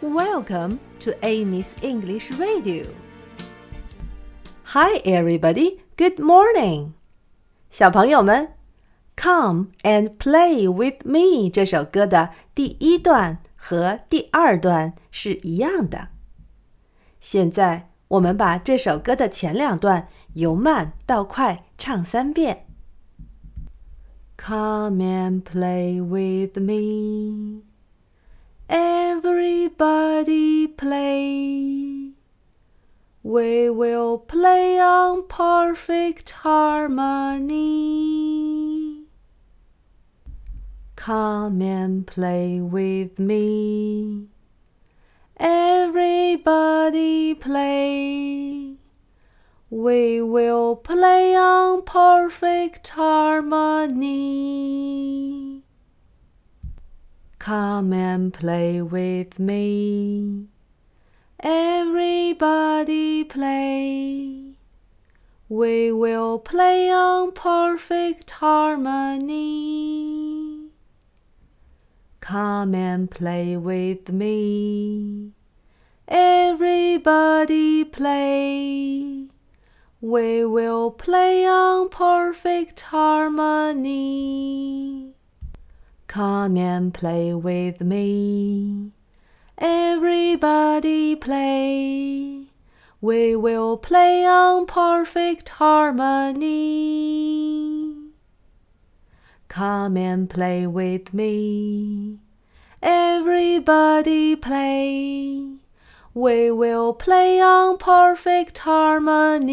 Welcome to Amy's English Radio. Hi, everybody. Good morning. 小朋友们，Come and Play with Me 这首歌的第一段和第二段是一样的。现在我们把这首歌的前两段由慢到快唱三遍。Come and play with me. We will play on perfect harmony. Come and play with me. Everybody play. We will play on perfect harmony. Come and play with me. Everybody play. We will play on perfect harmony. Come and play with me. Everybody play. We will play on perfect harmony. Come and play with me. Everybody play. We will play on perfect harmony. Come and play with me. Everybody play. We will play on perfect harmony.